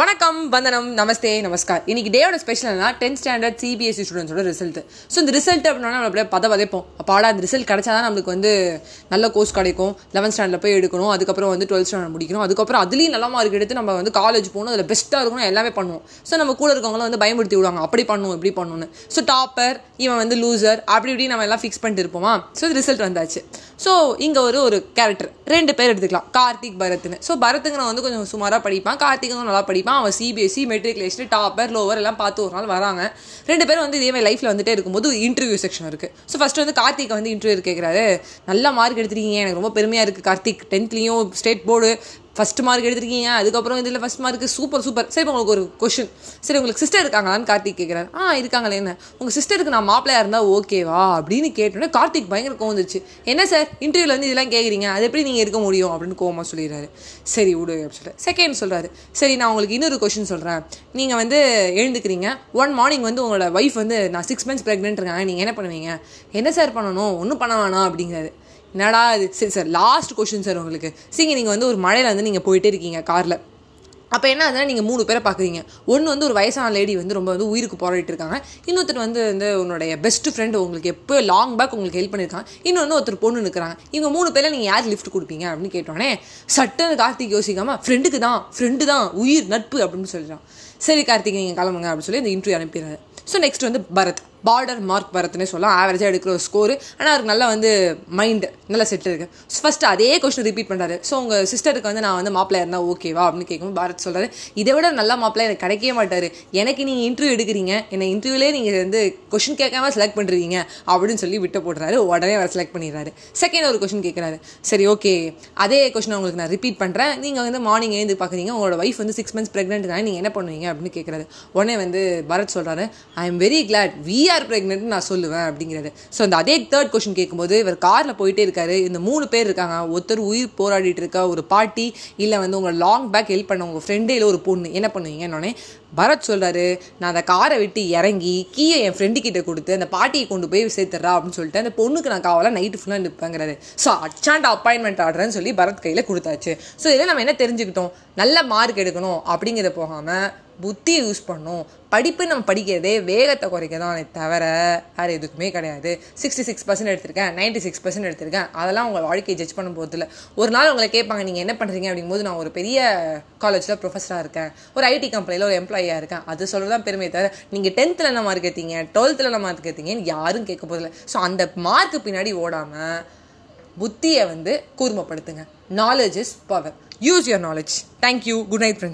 வணக்கம் வந்தனம் நமஸ்தே நமஸ்கார். இன்னைக்கு டேயோட ஸ்பெஷல் டென்த் ஸ்டாண்டர்ட் சிபிஎஸ்சி ஸ்டூடெண்ட்ஸோட ரிசல்ட் ஸோ இந்த ரிசல்ட் அப்படின்னா நம்ம அப்படியே பத பதைப்போம். அப்பாடா அந்த ரிசல்ட் கிடைச்சாதான் நம்மளுக்கு வந்து நல்ல கோர்ஸ் கிடைக்கும். லெவன்த் ஸ்டாண்டர்ட் போய் எடுக்கணும். அதுக்கப்புறம் வந்து டுவெல்த் ஸ்டாண்டர்ட் முடிக்கணும். அதுக்கப்புறம் அதுலேயும் நல்ல மார்க் எடுத்து நம்ம வந்து காலேஜ் போகணும். அதில் பெஸ்ட்டாக இருக்கணும். எல்லாமே பண்ணுவோம். ஸோ நம்ம கூட இருக்கவங்களும் வந்து பயன்படுத்தி விடுவாங்க. அப்படி பண்ணணும் இப்படி பண்ணணும்னு ஸோ டாப்பர் இவன் வந்து லூசர் அப்படி இப்படி நம்ம எல்லாம் ஃபிக்ஸ் பண்ணிட்டு இருப்போமா? ஸோ ரிசல்ட் வந்தாச்சு. ஸோ இங்கே ஒரு ஒரு கேரக்டர் ரெண்டு பேர் எடுத்துக்கலாம். கார்த்திக் பரத்னு. ஸோ பரத்துங்கிற வந்து கொஞ்சம் சுமாராக படிப்பான். கார்த்திக்கும் நல்லா படிப்பான். அவன் சிபிஎஸ்சி மெட்ரிகுலேஷன் டாப்பர் லோவர் எல்லாம் பார்த்து ஒரு நாள் வராங்க. ரெண்டு பேரும் வந்து இதே மாதிரி லைஃப்பில் வந்துட்டே இருக்கும்போது இன்டர்வியூ செக்ஷன் இருக்குது ஸோ ஃபஸ்ட்டு வந்து கார்த்திக் வந்து இன்டர்வியூ கேட்குறாரு நல்ல மார்க் எடுத்திருக்கீங்க. எனக்கு ரொம்ப பெருமையாக இருக்குது கார்த்திக் டென்த்லேயும் ஸ்டேட் போர்டு ஃபஸ்ட் மார்க் எடுத்திருக்கீங்க அதுக்கப்புறம் இதில் ஃபஸ்ட் மார்க்கு சூப்பர் சூப்பர் சரி இப்போ உங்களுக்கு ஒரு கொஷின் சரி உங்களுக்கு சிஸ்டர் இருக்காங்களான்னு கார்த்திக் கேட்குறாரு ஆ இருக்காங்களே என்ன? உங்கள் சிஸ்டருக்கு நான் மாப்பிள்ளையாக இருந்தால் ஓகேவா அப்படின்னு கேட்டோன்னே கார்த்திக் பயங்கர கோவம் என்ன சார் இன்டர்வியூவில் வந்து இதெல்லாம் கேட்குறீங்க அது எப்படி நீங்கள் இருக்க முடியும்? அப்படின்னு கோவமாக சொல்லிடுறாரு. சரி விடு அப்படின்னு சொல்லிட்டு. செகண்ட் சொல்கிறாரு சரி நான் உங்களுக்கு இன்னொரு கொஷின் சொல்கிறேன் நீங்கள் வந்து எழுந்துக்கிறீங்க. ஒன் மார்னிங் வந்து உங்களோட ஒய்ஃப் வந்து நான் சிக்ஸ் மந்த்ஸ் ப்ரெக்னென்ட் இருக்காங்க. நீங்கள் என்ன பண்ணுவீங்க? என்ன சார் பண்ணணும்? ஒன்றும் பண்ண வேணாம் அப்படிங்கிறாரு. என்னடா இது? சரி சார் லாஸ்ட் கொஷின் சார் உங்களுக்கு. சரிங்க நீங்கள் வந்து ஒரு மழையில் வந்து நீங்கள் போயிட்டே இருக்கீங்க காரில். அப்போ என்ன ஆகுதுன்னா நீங்கள் மூணு பேரை பார்க்குறீங்க ஒன்று வந்து ஒரு வயசான லேடி வந்து ரொம்ப வந்து உயிருக்கு போராடிட்டு இருக்காங்க. இன்னொருத்தர் வந்து வந்து உன்னுடைய பெஸ்ட் ஃப்ரெண்ட் உங்களுக்கு எப்போ லாங் பேக் உங்களுக்கு ஹெல்ப் பண்ணியிருக்காங்க இன்னொன்று ஒருத்தர் பொண்ணு நிற்கிறாங்க இவங்க மூணு பேரில் நீங்கள் யார் லிஃப்ட் கொடுப்பீங்க அப்படின்னு கேட்டோன்னே சட்டுன்னு கார்த்திக் யோசிக்காமல் ஃப்ரெண்டுக்கு தான் ஃப்ரெண்டு தான் உயிர் நட்பு அப்படின்னு சொல்லிடுறான் சரி கார்த்திக் நீங்கள் கிளம்புங்க அப்படின்னு சொல்லி இந்த இன்டர்வியூ அனுப்பிடுறாரு. ஸோ நெக்ஸ்ட் வந்து பரத். பார்டர் மார்க் பரத்னே சொல்லலாம். ஆவரேஜாக எடுக்கிற ஒரு ஸ்கோர் ஆனால் அவருக்கு நல்லா வந்து மைண்டு நல்லா செட் இருக்கு. ஃபஸ்ட்டு அதே கொஸ்டின் ரிப்பீட் பண்ணுறாரு ஸோ உங்கள் சிஸ்டருக்கு வந்து நான் வந்து மாப்பிள்ளை இருந்தால் ஓகேவா அப்படின்னு கேட்கும்போது பாரத் சொல்கிறாரு இதை விட நல்ல மாப்பிள்ளை எனக்கு கிடைக்கவே மாட்டார். எனக்கு நீங்கள் இன்டர்வியூ எடுக்கிறீங்க. என்னை இன்டர்வியூலே நீங்கள் வந்து கொஷின் கேட்காம செலக்ட் பண்ணுறீங்க அப்படின்னு சொல்லி விட்டு போடுறாரு. உடனே அவர் செலக்ட் பண்ணிடுறாரு. செகண்ட் ஒரு கொஷின் கேட்குறாரு. சரி ஓகே அதே கொஷின் உங்களுக்கு நான் ரிப்பீட் பண்ணுறேன் நீங்கள் வந்து மார்னிங் எழுந்து பார்க்குறீங்க உங்களோட ஒய்ஃப் வந்து சிக்ஸ் மந்த்ஸ் ப்ரெக்னென்ட் நீங்கள் என்ன பண்ணுவீங்க அப்படின்னு கேட்குறாரு. உடனே வந்து பரத் சொல்கிறாரு I am very glad we are pregnant நான் சொல்லுவேன் அப்படிங்கிறது. ஸோ அந்த அதே தேர்ட் கொஷின் கேட்கும்போது இவர் காரில் போயிட்டே இருக்காரு. இந்த மூணு பேர் இருக்காங்க. ஒருத்தர் உயிர் போராடிட்டு இருக்க ஒரு பாட்டி இல்லை வந்து உங்களை லாங் பேக் ஹெல்ப் பண்ண உங்கள் ஃப்ரெண்டே இல்லை ஒரு பொண்ணு. என்ன பண்ணுவீங்கன்னொடனே பரத் சொல்கிறாரு நான் அந்த காரை விட்டு இறங்கி கீயை என் ஃப்ரெண்டு கிட்ட கொடுத்து அந்த பாட்டியை கொண்டு போய் சேர்த்துறா அப்படின்னு சொல்லிட்டு அந்த பொண்ணுக்கு நான் காவலாக நைட்டு ஃபுல்லாக நிற்பேங்கிறாரு ஸோ அச்சாண்ட அப்பாயின்மெண்ட் ஆர்டர்னு சொல்லி பரத் கையில் கொடுத்தாச்சு. ஸோ இதில் நம்ம என்ன தெரிஞ்சுக்கிட்டோம்? நல்ல மார்க் எடுக்கணும் அப்படிங்கிறத போகாமல் புத்தியை யூஸ் பண்ணும். படிப்பு நம்ம படிக்கிறதே வேகத்தை குறைக்க தான் தவிர வேறு எதுக்குமே கிடையாது. சிக்ஸ்டி சிக்ஸ் பர்சன்ட் எடுத்திருக்கேன் நைன்ட்டி சிக்ஸ் பர்சன்ட் எடுத்திருக்கேன். அதெல்லாம் உங்கள் வாழ்க்கையை ஜட்ஜ் பண்ண போகிறதில்ல ஒரு நாள் உங்களை கேட்பாங்க நீங்கள் என்ன பண்ணுறீங்க அப்படிங்கும்போது நான் ஒரு பெரிய காலேஜில் ப்ரொஃபஸராக இருக்கேன். ஒரு ஐடி கம்பெனியில் ஒரு எம்ப்ளாயியாக இருக்கேன். அது சொல்கிறது தான் பெருமை தவிர நீங்கள் டென்த்தில் என்ன மார்க் எடுத்தீங்க டுவெல்த்தில் என்ன மார்க் எடுத்தீங்கன்னு யாரும் கேட்க போதில்லை ஸோ அந்த மார்க்கு பின்னாடி ஓடாமல் புத்தியை வந்து கூர்மப்படுத்துங்க. Knowledge is power use your knowledge thank you good night friends